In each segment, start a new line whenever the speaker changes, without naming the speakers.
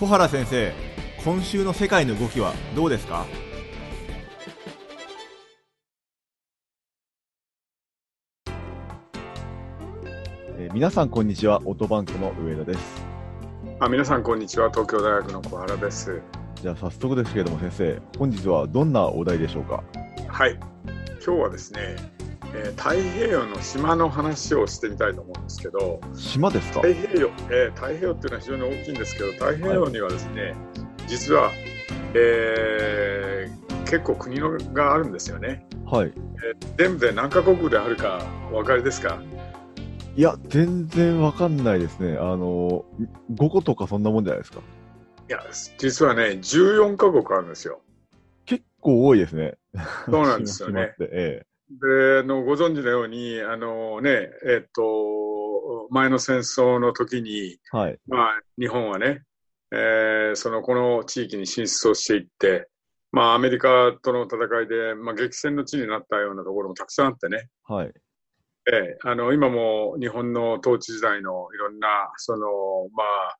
小原先生今週の世界の動きはどうですか？
えー皆さんこんにちはオートバンクの上田です。
あ皆さんこんにちは東京大学の小原です。
じゃあ早速ですけれども先生本日はどんなお題でしょうか？
はい。今日はですね、えー太平洋の島の話をしてみたいと思うんですけど
島ですか？
太平洋、えー太平洋っていうのは非常に大きいんですけど太平洋にはですね、実は、えー結構国のがあるんですよね。
はい。
全部で何カ国であるかお分かりですか？
いや全然わかんないですね。あの5個とかそんなもんじゃないですか。
いや実はね14カ国あるんですよ。
結構多いですね。
そうなんですよね。
島ってえ
であのご存知のようにあの、ねえっと前の戦争の時に、
えはい。
まあ、日本はね、えーそのこの地域に進出をしていって、まあ、アメリカとの戦いで、まあ、激戦の地になったようなところもたくさんあってね、
はい。
ええあの今も日本の統治時代のいろんなその、まあ、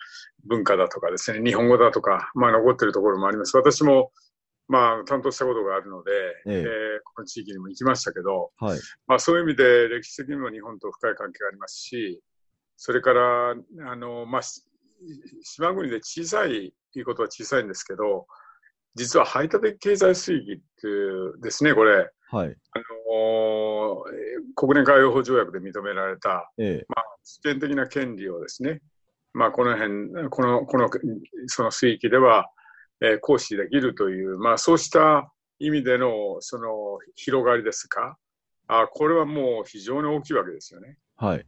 文化だとかですね日本語だとか、まあ、残っているところもあります。私も、まあ、担当したことがあるので、
ええ。
ええこの地域にも行きましたけど、
はい。
まあ、そういう意味で歴史的にも日本と深い関係がありますしそれからあの、まあ、し島国で小さいいいことは小さいんですけど実は排他的経済水域っていうですねこれ。
はい。
あのー国連海洋法条約で認められた
ええ。
主権的な権利をですね、まあ、この辺、この、この、その水域では、えー行使できるという、まあ、そうした意味での、その、広がりですか？あこれはもう非常に大きいわけですよね。
はい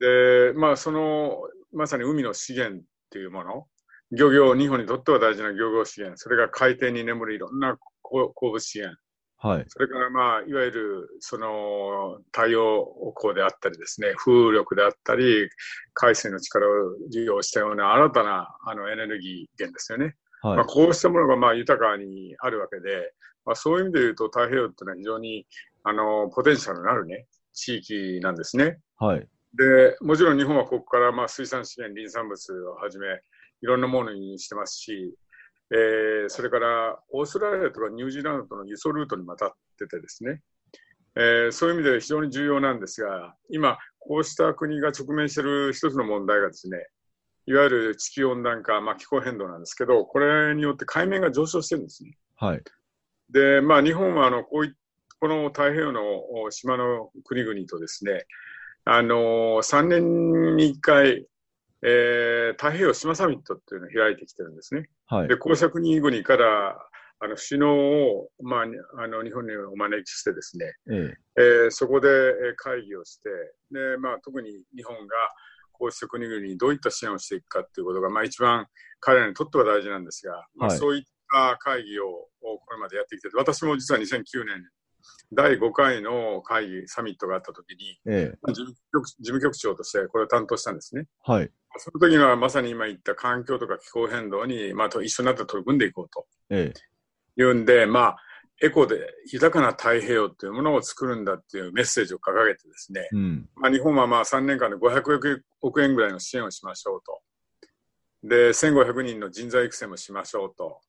で、まあ、その、まさに海の資源っていうもの、漁業、日本にとっては大事な漁業資源、それが海底に眠るいろんな鉱鉱物資源、
はい
それから、まあ、いわゆるその太陽光であったりですね、風力であったり、海水の力を利用したような新たなあのエネルギー源ですよね。
はい。
まあ、こうしたものがまあ豊かにあるわけで、まあ、そういう意味で言うと太平洋っていうのは非常にあのポテンシャルのあるね、地域なんですね。
はい。
で、もちろん日本はここからまあ水産資源、林産物をはじめ、いろんなものにしてますし、えーそれからオーストラリアとかニュージーランドとの輸送ルートにまたっててですね、えーそういう意味で非常に重要なんですが、今、こうした国が直面している一つの問題がですね、いわゆる地球温暖化、まあ、気候変動なんですけど、これによって海面が上昇してるんですね。
はい
で、まあ、日本はあのこういこの太平洋のお島の国々とですね、あの3年に1回、えー太平洋島サミットっていうのを開いてきてるんですね。
はい
で、公爵国々からあの首脳を、まあ、にあの日本にお招きしてですね、
え
えーそこでえー会議をして、でまあ、特に日本がこうした国々にどういった支援をしていくかということが、まあ、一番彼らにとっては大事なんですが、まあ、
はい
そういった会議をこれまでやってきてて、私も実は2009年、第5回の会議、サミットがあったときに、
ええ
まあ事務局事務局長としてこれを担当したんですね。
えはい
その時にはまさに今言った環境とか気候変動に、まあ、と一緒になって取り組んでいこうと。
え
いうんで、まあ、エコで豊かな太平洋というものを作るんだっていうメッセージを掲げてですね、
えうん
まあ、日本はまあ3年間で500億円ぐらいの支援をしましょうと。で、1500人の人材育成もしましょうと。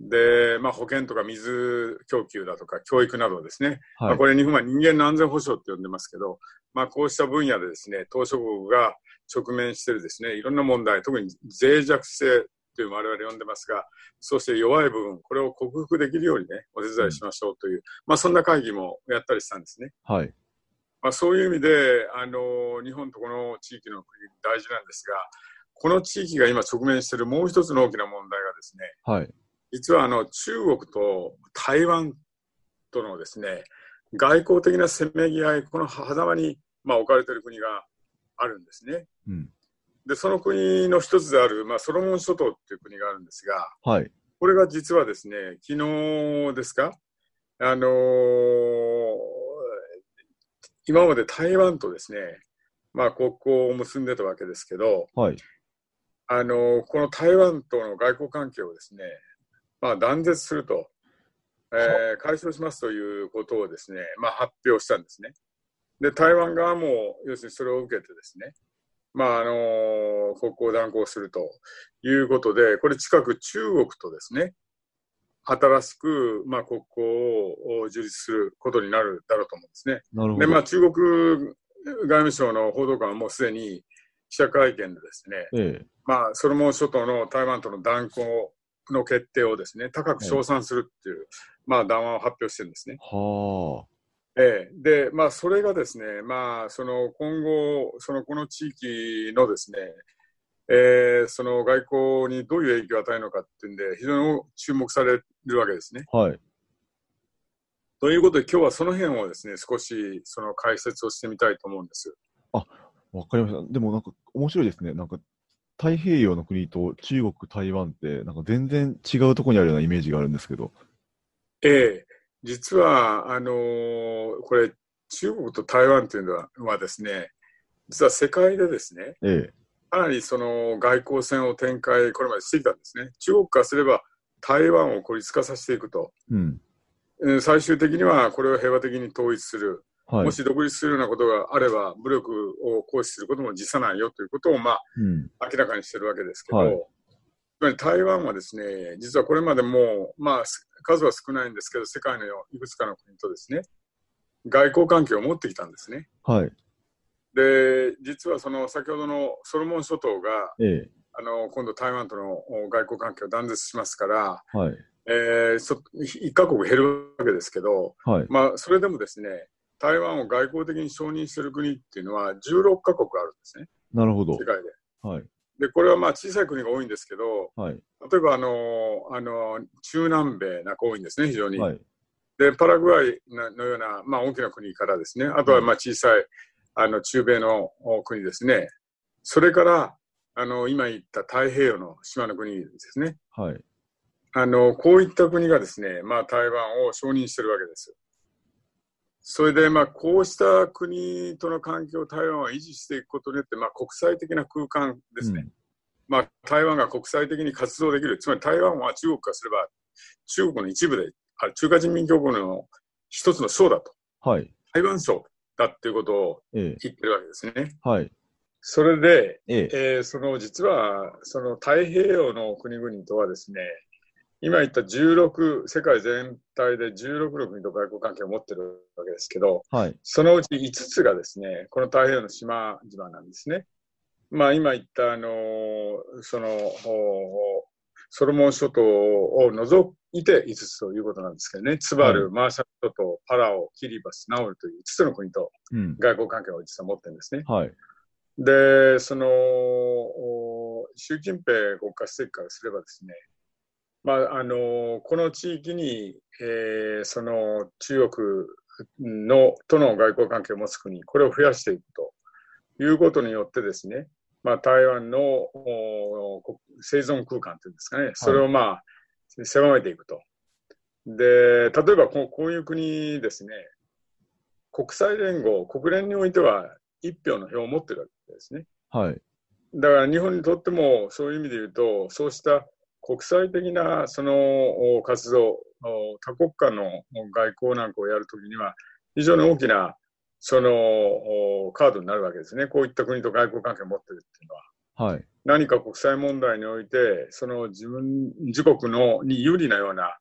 で、まあ、保健とか水供給だとか教育などですね、まあ、
はい
これ日本は人間の安全保障って呼んでますけど、まあ、こうした分野でですね、島しょ国が直面しているですね、いろんな問題、特に脆弱性という我々呼んでますが、そして弱い部分、これを克服できるようにね、お手伝いしましょうという、まあ、そんな会議もやったりしたんですね。
はい
まあ、そういう意味で、あの、日本とこの地域の国大事なんですが、この地域が今直面しているもう一つの大きな問題がですね、
はい
実はあの中国と台湾とのですね、外交的なせめぎ合い、この狭間に、まあ、置かれている国があるんですね。
うん
で、その国の一つである、まあ、ソロモン諸島っていう国があるんですが、
はい。
これが実はですね、昨日ですか、あのー今まで台湾とですね、まあ、国交を結んでたわけですけど、
はい。
あのーこの台湾との外交関係をですね、まあ、断絶すると、えー解消しますということをですね、まあ、発表したんですね。で、台湾側も、要するにそれを受けてですね、まあ、あのー国交を断行するということで、これ近く中国とですね、新しく、まあ、国交を樹立することになるだろうと思うんですね。
なるほど。
で、まあ、中国外務省の報道官はもうすでに記者会見でですね、
ええ。
まあ、ソロモン諸島の台湾との断交の決定をですね、高く称賛するっていう、まあ、談話を発表してるんですね。
は
ええ、で、まあ、それがですね、まあ、その今後、そのこの地域のですね、えー、その外交にどういう影響を与えるのかっていうんで、非常に注目されるわけですね。
あ。はい。
ということで、今日はその辺をですね、少しその解説をしてみたいと思うんです。
わかりました。でもなんか面白いですね。なんか太平洋の国と中国、台湾ってなんか全然違うところにあるようなイメージがあるんですけど。
ええ、実は、あのーこれ、中国と台湾というのははですね、実は世界でですね、
ええ。
かなりその外交戦を展開、これまでしてきたんですね。中国からすれば台湾を孤立化させていくと。
うん。
えー最終的にはこれを平和的に統一する。
はい。
もし独立するようなことがあれば、武力を行使することも辞さないよということを、まあ、
うん。
明らかにしてるわけですけど、
はい
台湾はですね、実はこれまでも、まあ、す数は少ないんですけど、世界のいくつかの国とですね、外交関係を持ってきたんですね。
はい。
で、実はその先ほどのソロモン諸島が、
ええ。
あの今度台湾とのお外交関係を断絶しますから、
はい。
えー、そ一カ国減るわけですけど、
はい。
まあ、それでもですね、台湾を外交的に承認している国っていうのは16カ国あるんですね、
なるほど
世。界で。
はい。
で、これはまあ小さい国が多いんですけど、
はい。
例えばあの、あの中南米なんか多いんですね、非常に。
はい。
で、パラグアイのような、まあ、大きな国からですね、あとはまあ小さいあの中米のお国ですね、それからあの今言った太平洋の島の国ですね、
はい。
あのこういった国がですね、まあ、台湾を承認しているわけです。それで、まあ、こうした国との関係を台湾は維持していくことによって、まあ、国際的な空間ですね、まあ、台湾が国際的に活動できる、つまり台湾は中国からすれば、中国の一部で、あ中華人民共和国の一つの省だと、
はい。
台湾省だっていうことを
ええ。
言ってるわけですね。
はい。
それで、
ええ。
えーその実はその太平洋の国々とはですね、今言った16、世界全体で16の国と外交関係を持ってるわけですけど、
はい。
そのうち5つがですね、この太平洋の島々なんですね。まあ今言ったあのーそのおソロモン諸島を除いて5つということなんですけどね、ツバル、マーシャル諸島、パラオ、キリバス、ナウルという5つの国と
うん。
外交関係を実は持ってるんですね。
はい。
で、その、お習近平国家主席からすればですね、まあ、あの、この地域に、えーその中国の、との外交関係を持つ国、これを増やしていくということによってですね、まあ、台湾の生存空間というんですかね、それをまあ、狭めていくと。で、例えばこうこういう国ですね、国際連合、国連においては一票の票を持ってるわけですね。
はい。
だから日本にとってもそういう意味で言うと、そうした国際的なそのお活動、お多国間の外交なんかをやるときには、非常に大きなそのおカードになるわけですね。こういった国と外交関係を持ってるっていうのは。
はい。
何か国際問題において、その自分、自国のに有利なような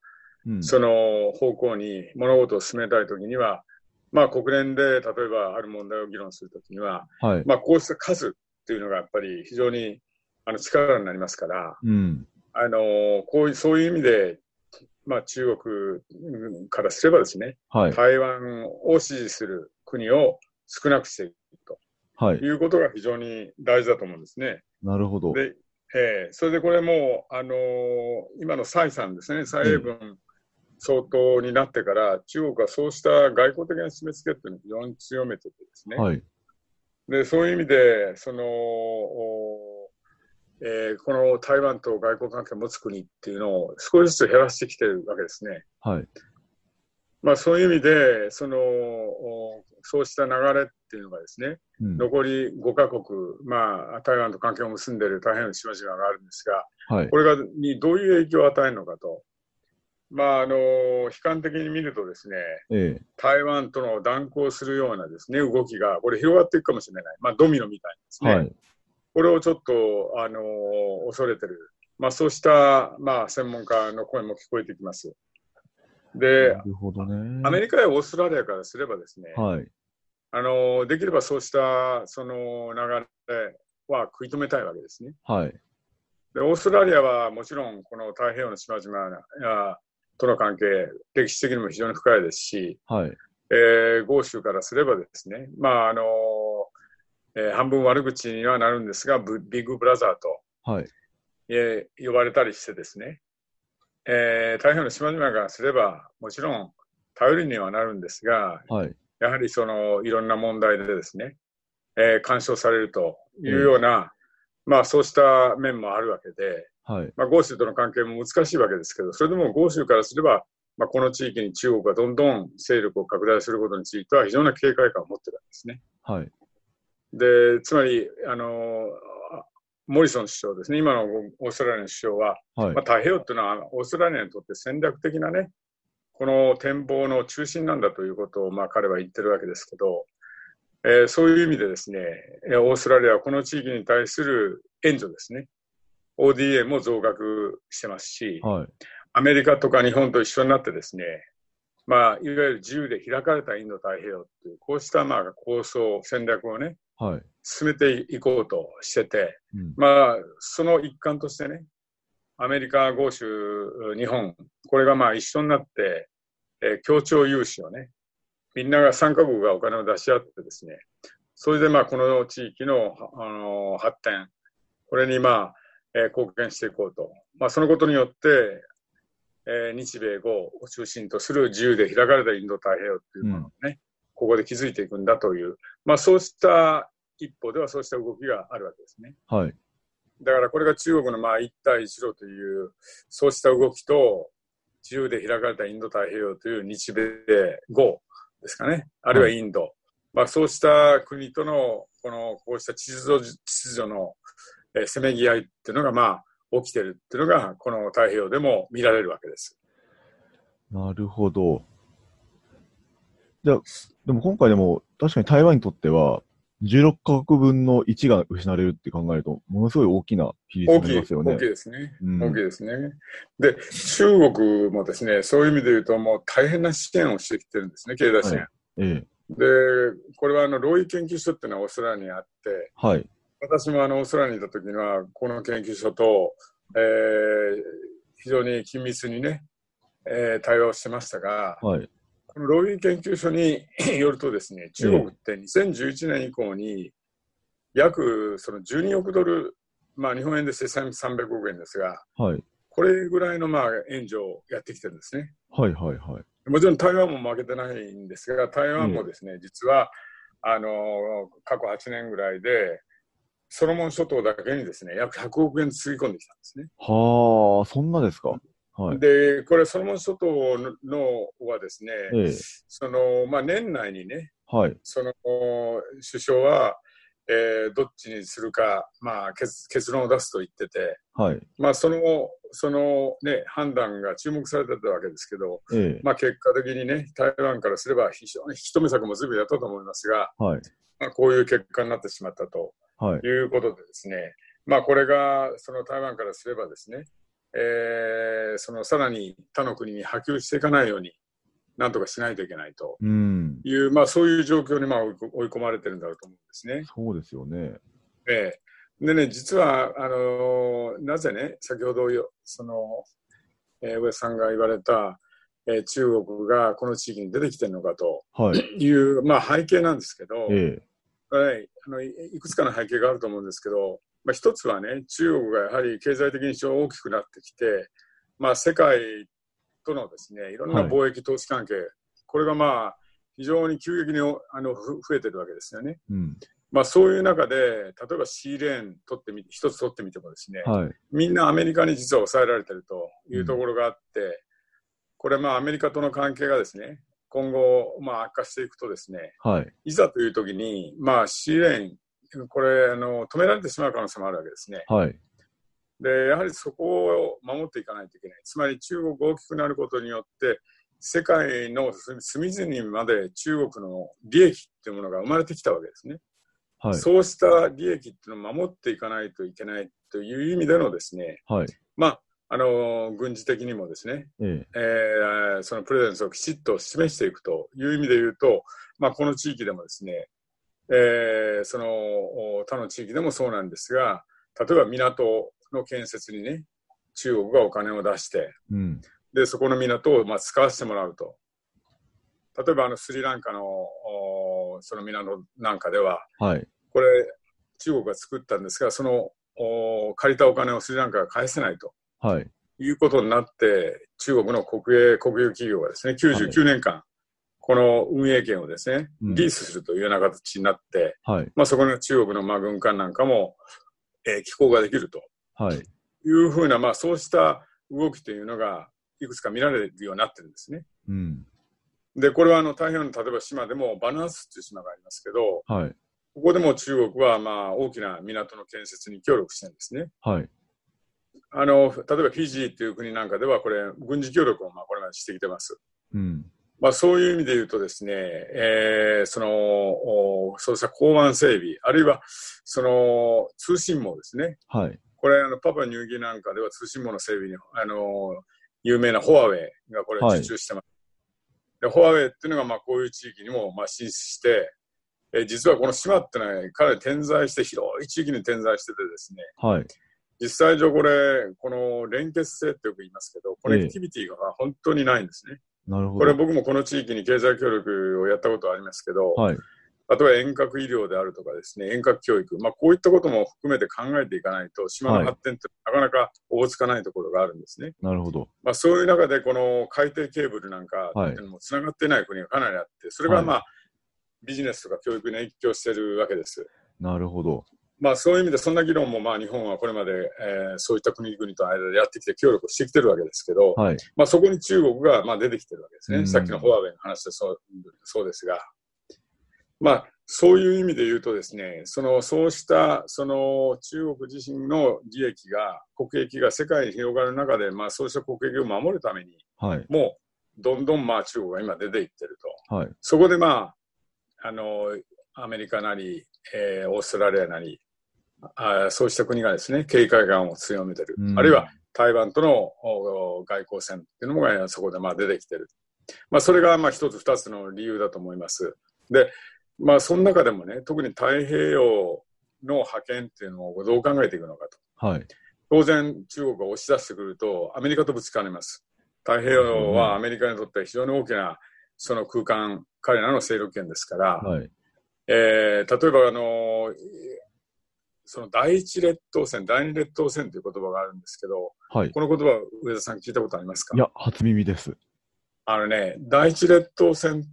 うん。
その方向に物事を進めたいときには、まあ国連で例えばある問題を議論するときには、
はい。
まあこうした数っていうのがやっぱり非常にあの力になりますから、
うん。
あのこういう、そういう意味で、まあ中国からすればですね、
はい。
台湾を支持する国を少なくしていく
はい
と。いうことが非常に大事だと思うんですね。
なるほど。
で、えーそれでこれもう、あのー今の蔡さんですね、蔡英文総統になってから、中国はそうした外交的な締め付けっていうのを非常に強めててですね、
はい。
でそういう意味で、そのおえーこの台湾と外交関係を持つ国っていうのを少しずつ減らしてきてるわけですね。
はい。
まあ、そういう意味で、そのおそうした流れっていうのがですね、
うん。
残り5カ国、まあ、台湾と関係を結んでいる大変な島々があるんですが、
はい
こ。れがにどういう影響を与えるのかと。まあ、あの、悲観的に見るとですね、
ええ。
台湾との断交するようなですね、動きが、これ広がっていくかもしれない。まあ、ドミノみたいにですね。
はい。
これをちょっと、あの恐れてる。まあ、そうした、まあ、専門家の声も聞こえてきます。で、
なるほどね。
アメリカやオーストラリアからすればですね、
はい。
あの、できればそうした、その流れは食い止めたいわけですね。
はい。
で、オーストラリアはもちろん、この太平洋の島々との関係、歴史的にも非常に深いですし、
はい。
えー、豪州からすればですね、まあ、あのえー、半分悪口にはなるんですが、ビッグブラザー
と、はい。
えー、呼ばれたりしてですね、えー、太平洋の島々からすれば、もちろん頼りにはなるんですが、
はい、
やはりそのいろんな問題でですね、えー、干渉されるというような、うん、まあそうした面もあるわけで、
はい、
まあ、豪州との関係も難しいわけですけど、それでも豪州からすれば、まあ、この地域に中国がどんどん勢力を拡大することについては非常な警戒感を持ってるわけですね。
はい、
で、つまり、あのモリソン首相ですね、今のオーストラリアの首相は、はい、まあ、太平洋というのはオーストラリアにとって戦略的なね、この展望の中心なんだということを、まあ、彼は言ってるわけですけど、えー、そういう意味でですね、オーストラリアはこの地域に対する援助ですね、ODA も増額してますし、
はい、
アメリカとか日本と一緒になってですね、まあ、いわゆる自由で開かれたインド太平洋という、こうしたまあ構想、戦略をね、
はい、
進めていこうとしてて、
うん、
まあ、その一環としてね、アメリカ、豪州、日本、これがまあ一緒になって、えー、協調融資をね、みんなが3カ国がお金を出し合ってですね、それでまあこの地域の、あのー、発展、これにまあ、えー、貢献していこうと。まあそのことによって、えー、日米豪を中心とする自由で開かれたインド太平洋というものをね、うん、ここで築いていくんだという、まあそうした一歩ではそうした動きがあるわけですね。
はい。
だからこれが中国のまあ一帯一路という、そうした動きと、自由で開かれたインド太平洋という日米豪ですかね、あるいはインド、はい、まあ、そうした国とのこのこうした秩序秩序の、えー、せめぎ合いっていうのが、まあ、起きてるっていうのが、この太平洋でも見られるわけです。
なるほど。じゃでも今回でも確かに台湾にとっては、16カ国分の1が失われるって考えると、ものすごい大きな比率になりますよね。
大きいですね、うん。大きいですね。で、中国もですね、そういう意味で言うと、もう大変な支援をしてきてるんですね、経済支援。はい、
ええ、
で、これはあの、ロイ研究所っていうのはオーストラリアにあって、
はい、
私もあの、オーストラリアにいた時には、この研究所と、えー、非常に緊密にね、えー、対話をしてましたが、
はい
このローイン研究所に よるとですね、中国って2011年以降に約その12億ドル、まあ日本円で1300億円ですが、
はい、
これぐらいのまあ援助をやってきてるんですね。
はいはいはい。
もちろん台湾も負けてないんですが、台湾もですね、うん、実は、あの過去8年ぐらいで、ソロモン諸島だけにですね、約100億円つぎ込んできたんですね。
はあ、そんなですか。はい、
で、これ、ソロモン諸島のはですね、
ええ、
その、まあ、年内にね、
はい、
その、首相は、えー、どっちにするか、まあ結、結論を出すと言ってて、
はい、
まあ、その、そのね、判断が注目されてたわけですけど、
ええ、
まあ、結果的にね、台湾からすれば非常に引き止め策も随分やったと思いますが、
はい、
まあ、こういう結果になってしまったということでですね、まあ、これが、その台湾からすればですね、えー、そのさらに他の国に波及していかないように、なんとかしないといけないと。いう、うん、まあ、そういう状況にまあ追い込まれてるんだろうと思うんですね。
そうですよね。
えー、でね、実は、あのー、なぜね、先ほどよ、その、えー、上さんが言われた、えー、中国がこの地域に出てきてるのかとい。う、はい、まあ、背景なんですけど、
え
ー、はい、あのいくつかの背景があると思うんですけど、まあ、一つはね、中国がやはり経済的に非常に大きくなってきて、まあ、世界とのですね、い。ろんな貿易投資関係、はい、これがまあ、非常に急激にあの増えてるわけですよね。
うん、
まあ、そういう中で、例えば C レーン取ってみ一つ取ってみてもですね、
はい、
みんなアメリカに実は抑えられてるというところがあって、うん、これまあアメリカとの関係がですね、今後まあ悪化していくとですね、
はい、
いざという時に、まあ C レーン、これあの、止められてしまう可能性もあるわけですね。
はい、
でやはりそこを守っていかないといけない。つまり中国が大きくなることによって、世界の隅々まで中国の利益っていうものが生まれてきたわけですね。
はい。
そうした利益っていうのを守っていかないといけないという意味でのですね、
はい。
まあ、あの、軍事的にもですね、
ええ。
えーそのプレゼンスをきちっと示していくという意味で言うと、まあ、この地域でもですね、えーそのお他の地域でもそうなんですが、例えば港の建設にね、中国がお金を出して、
うん。
で、そこの港をまあ使わせてもらうと。例えばあのスリランカのおその港なんかでは、
はい。
これ中国が作ったんですが、そのお借りたお金をスリランカが返せないと。
はい。
いうことになって、中国の国営、国有企業がですね、99年間、この運営権をですね、
うん
リースするというような形になって、
はい。
まあ、そこの中国のまあ軍艦なんかも、えー寄港ができると
はい。
いうふうな、まあ、そうした動きというのが、いくつか見られるようになってるんですね。
うん。
で、これはあの太平洋の例えば島でもバナナスっていう島がありますけど、
はい。
ここでも中国はまあ大きな港の建設に協力してるんですね。
はい。
あの、例えばフィジーっていう国なんかでは、これ、軍事協力をまあこれまでしてきてます。
うん。
まあ、そういう意味で言うとですね、えーその、おそうした港湾整備、あるいは、その、通信網ですね。
はい。
これ、あの、パパニューギニなんかでは通信網の整備に、あの、有名なホワウェイがこれ
はい
受注してます。で、ホワウェイっていうのが、まあ、こういう地域にも、まあ、進出して、えー実はこの島ってのは、かなり点在して、広い地域に点在しててですね、
はい。
実際上これ、この連結性ってよく言いますけど、コネクティビティが本当にないんですね。
なるほど。
これ僕もこの地域に経済協力をやったことありますけど、
はい。
例えば遠隔医療であるとかですね、遠隔教育、まあこういったことも含めて考えていかないと、島の発展ってなかなか追いつかないところがあるんですね。
なるほど。
まあそういう中でこの海底ケーブルなんかっていうのもつながってない国がかなりあって、それがまあ、ビジネスとか教育に影響してるわけです。
なるほど。
まあそういう意味でそんな議論もまあ日本はこれまで、えーそういった国々との間でやってきて協力してきてるわけですけど、
はい。
まあそこに中国がまあ出てきてるわけですね。
うん
さっきのフォアウェイの話でそうそうですが。まあそういう意味で言うとですね、そのそうしたその中国自身の利益が、国益が世界に広がる中で、まあそうした国益を守るために、
はい。
もうどんどんまあ中国が今出ていってると。
はい。
そこでまあ、あの、アメリカなり、えーオーストラリアなり、そうした国がですね、警戒感を強めてる。
うん
あるいは台湾とのお外交戦っていうのもそこでまあ出てきてる。まあそれがまあ一つ二つの理由だと思います。で、まあその中でもね、特に太平洋の覇権っていうのをどう考えていくのかと。
はい。
当然中国が押し出してくるとアメリカとぶつかります。太平洋はアメリカにとって非常に大きなその空間、彼らの勢力圏ですから、
はい。
えー例えばあのその第一列島線、第二列島線という言葉があるんですけど、
はい。
この言葉、上田さん聞いたことありますか？
いや、初耳です。
あのね、第一列島線、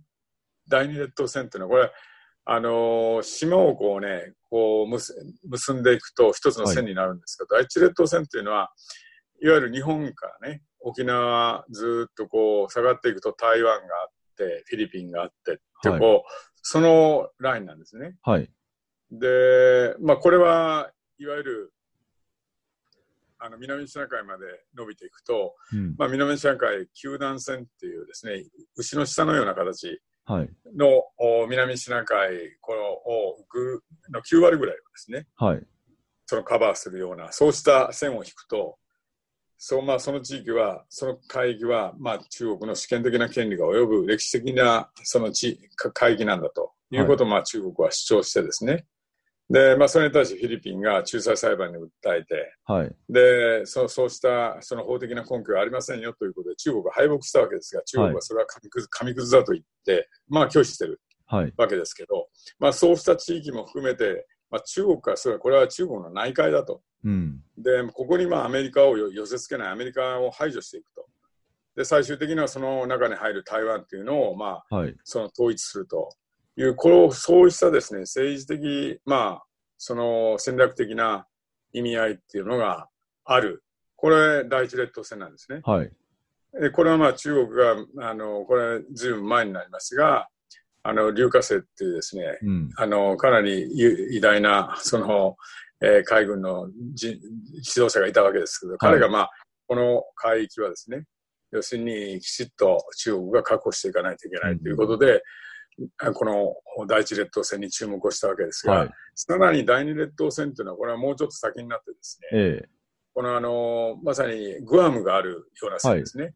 第二列島線っていうのは、これ、あのー島をこうね、こう結結んでいくと一つの線になるんですけど、第一列島線っていうのは、いわゆる日本からね、沖縄ずーっとこう下がっていくと台湾があって、フィリピンがあってって、
はい
こう、そのラインなんですね。
はい。
で、まあこれはいわゆる、あの南シナ海まで伸びていくと、
うん。
まあ、南シナ海九段線っていうですね、牛の下のような形
はい。
南シナ海このの9割ぐらいをですね、
はい。
そのカバーするような、そうした線を引くと、そうまあ、その地域は、その海域は、まあ、中国の主権的な権利が及ぶ歴史的なその地か海域なんだということを、まあ、中国は主張してですね、で、まあ、それに対してフィリピンが仲裁裁判に訴えて、
はい。
でそうそうしたその法的な根拠はありませんよということで中国が敗北したわけですが中国はそれは紙くず紙くずだと言って、まあ拒否してる
はい。
わけですけど、まあ、そうした地域も含めて、まあ、中国からすればこれは中国の内海だと。
うん。
でここにまあアメリカをよ寄せつけないアメリカを排除していくと。で最終的にはその中に入る台湾というのを、まあ、
はい。
その統一するという、このそうしたですね、政治的、まあ、その戦略的な意味合いっていうのがある。これ、第一列島線なんですね。
はい。
えこれはまあ中国が、あの、これ、ずいぶん前になりますが、あの、劉華生っていうですね、
うん。
あの、かなりゆ偉大な、その、えー海軍のじ指導者がいたわけですけど、彼がまあ、この海域はですね、要するにきちっと中国が確保していかないといけないということで、この第一列島線に注目をしたわけですが、
はい。
さらに第二列島線というのは、これはもうちょっと先になってですね、
ええ
このあの、まさにグアムがあるような線ですね。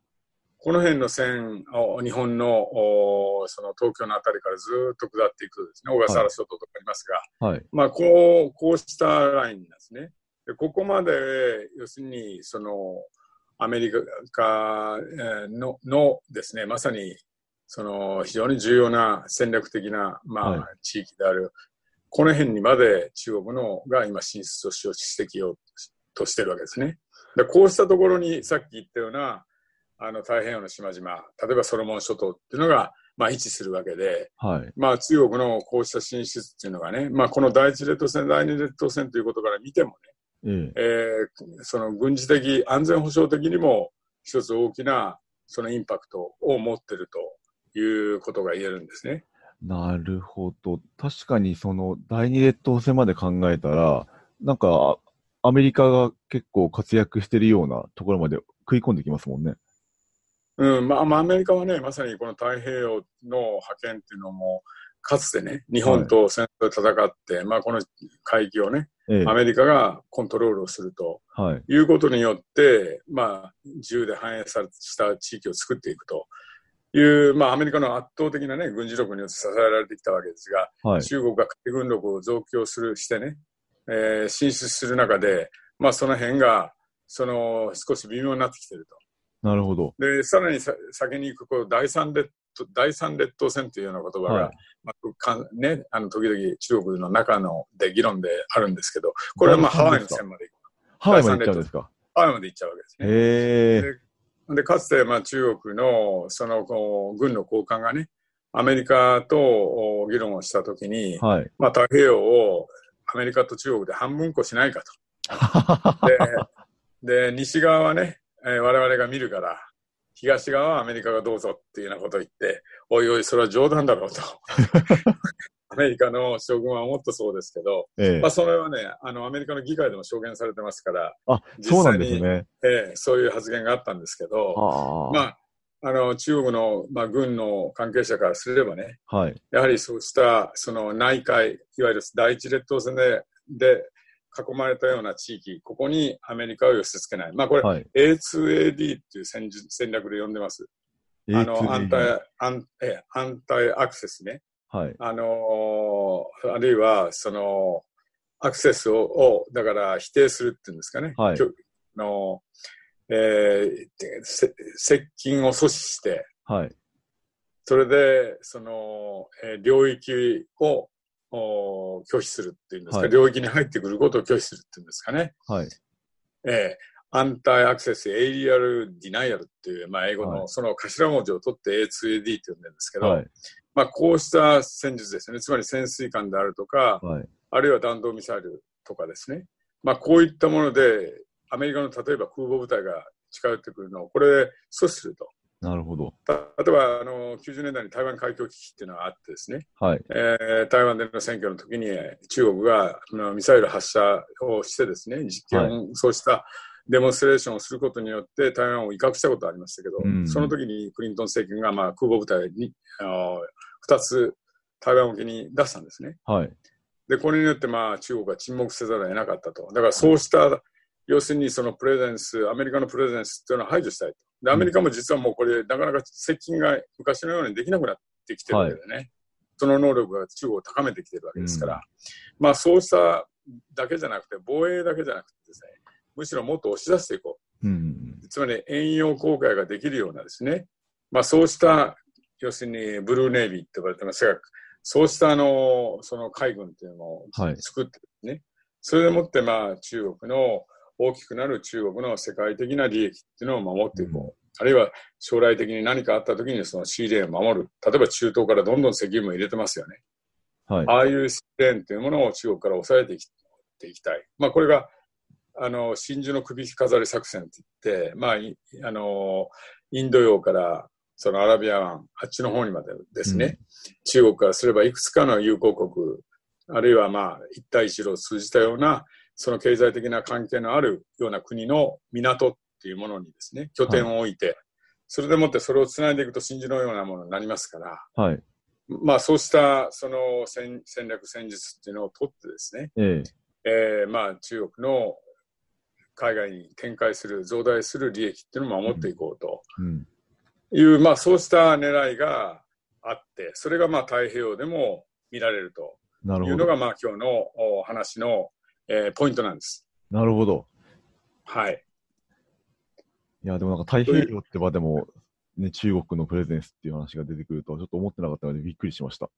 この辺の線を日本のおその東京のあたりからずっと下っていくとですね、小笠原諸島とかありますが、
はい。
まあこう、こうしたラインなんですね。でここまで、要するに、その、アメリカえーののですね、まさに、その、非常に重要な戦略的な、まあ、
はい
地域である、この辺にまで中国のが今進出をしようしてきようとしてるわけですね。でこうしたところにさっき言ったようなあの太平洋の島々、例えばソロモン諸島っていうのが、まあ、位置するわけで、
はい。
まあ、中国のこうした進出っていうのがね、まあ、この第一列島線、第二列島線ということから見ても
ええ
ね、えーその軍事的、安全保障的にも一つ大きなそのインパクトを持ってるということが言えるんですね。
なるほど。確かにその第二列島線まで考えたら、なんかアメリカが結構活躍してるようなところまで食い込んできますもんね。
うんまあ、まあ、アメリカはね、まさにこの太平洋の覇権っていうのも、かつてね、日本と戦争で戦って、まあ、この海域をね、
ええ
アメリカがコントロールをすると
はい。
いうことによって、まあ、自由で繁栄されした地域を作っていくという、まあ、アメリカの圧倒的なね、軍事力によって支えられてきたわけですが、
はい。
中国が海軍力を増強する、してね、えー進出する中で、まあ、その辺が、その、少し微妙になってきてると。
なるほど。
で、さらにさ先に行く、この第三列島、第三列島線というような言葉が、
はい
まあかね、あの、時々中国の中ので議論であるんですけど、これはまあ、ハワイの線まで行く。
ハワイまで行っちゃうんですか？
ハワイまで行っちゃうわけですね。
へえ。
で、かつて、まあ、中国の、その、こう軍の高官がね、アメリカとお議論をしたときに、
はい。
まあ、太平洋をアメリカと中国で半分こしないかと。で、で西側はね、えー我々が見るから、東側はアメリカがどうぞっていうようなことを言って、おいおい、それは冗談だろうと。アメリカの将軍は思ったそうですけど、
ええ
まあ、それはね、あの、アメリカの議会でも証言されてますから、
あ、そうなんですね。
えーそういう発言があったんですけど、
あ
まあ、あの、中国の、まあ、軍の関係者からすればね、
あ。はい。
やはりそうした、その内海、いわゆる第一列島線で、で、囲まれたような地域、ここにアメリカを寄せ付けない。まあ、これ、
はい。
A2AD っていう戦術戦略で呼んでます。あの、
A2AD
安泰、安、え、安泰アクセスね。
はい。
あのーあるいは、その、アクセスを、をだから否定するっていうんですかね。
はい
の、えーせ接近を阻止して、
はい。
それで、その、えー領域をお拒否するっていうんですか、
はい
領域に入ってくることを拒否するっていうんですかね。
はい。
えーアンタイアクセスエイリアルディナイアルっていう、まあ、英語
はい
のその頭文字を取って A2AD って呼んでるんですけど、
はい。
まあ、こうした戦術ですね。つまり潜水艦であるとか、
はい。
あるいは弾道ミサイルとかですね。まあ、こういったもので、アメリカの例えば空母部隊が近寄ってくるのを、これで阻止すると。
なるほど。
た例えば、あの、90年代に台湾海峡危機っていうのがあってですね、
はい。
えー台湾での選挙の時に中国がミサイル発射をしてですね、実験、そうしたデモンストレーションをすることによって台湾を威嚇したことがありましたけど、
うん
その時にクリントン政権が、まあ、空母部隊にあの2つ台湾沖に出したんですね。
はい。
で、これによって、まあ、中国は沈黙せざるを得なかったと。だからそうした、要するにそのプレゼンス、アメリカのプレゼンスっていうのを排除したいと。で、アメリカも実はもうこれ、なかなか接近が昔のようにできなくなってきてるわけでね。その能力が中国を高めてきてるわけですから。まあ、そうしただけじゃなくて、防衛だけじゃなくてですね、むしろもっと押し出していこ
うん。
う。つまり、遠洋航海ができるようなですね、まあ、そうした、要するに、ブルーネイビーって呼ばれてますが、そうしたあの、その海軍っていうのを
はい
作ってですね、それでもって、まあ、中国の、大きくなる中国の世界的な利益っていうのを守っていこう。あるいは将来的に何かあった時にそのシーレーンを守る。例えば中東からどんどん石油も入れてますよね。
はい。
ああいうシーレーンというものを中国から抑えていきていきたい。まあこれが、あの、真珠の首飾り作戦って言って、まあ、いあの、インド洋からそのアラビア湾、あっちの方にまでですね、中国からすればいくつかの友好国、あるいはまあ、一帯一路を通じたような、その経済的な関係のあるような国の港っていうものにですね、拠点を置いて、それでもってそれをつないでいくと真珠のようなものになりますから、
はい。
まあ、そうしたその戦戦略、戦術っていうのを取ってですね、
え
え。ーまあ、中国の海外に展開する、増大する利益っていうのを守っていこうと。
えうん。
いう、まあ、そうした狙いがあって、それがまあ太平洋でも見られると
なるほど。
いうのが、まあ、今日のお話の、えーポイントなんです。
なるほど。
はい。
いや、でもなんか太平洋って場でも、ね、中国のプレゼンスっていう話が出てくるとはちょっと思ってなかったのでびっくりしました。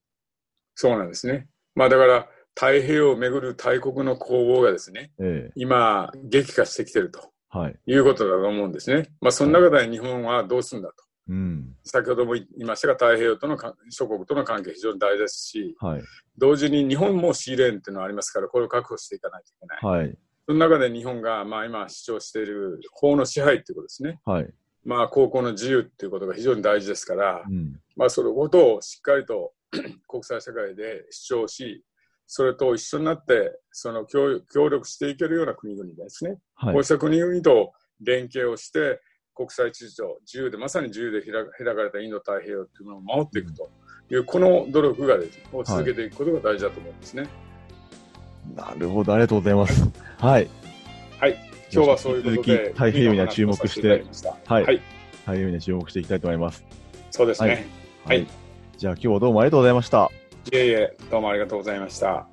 そうなんですね。まあ、だから、太平洋をめぐる大国の攻防がですね、
ええ
今、激化してきてると
はい。
いうことだと思うんですね。まあ、その中で日本はどうするんだと。
うん。
先ほども言いましたが、太平洋とのか諸国との関係非常に大事ですし、
はい。
同時に日本もシーレーンっていうのがありますから、これを確保していかないといけない。
はい。
その中で日本が、まあ、今主張している法の支配っていうことですね。
はい。
まあ、高校の自由っていうことが非常に大事ですから、
うん。
まあ、そのことをしっかりと 国際社会で主張し、それと一緒になって、その協協力していけるような国々ですね。
はい
こう。した国々と連携をして、国際秩序、自由で、まさに自由で開かれたインド太平洋というものを守っていくという、この努力がを続けていくことが大事だと思うんですね。
なるほど。ありがとうございます。はい。
はい。今日はそういうことで、
太平洋には注目してはい。
はい
太平洋には注目していきたいと思います。
そうですね。はい
じゃあ今日はどうもありがとうございました。
いえいえ、どうもありがとうございました。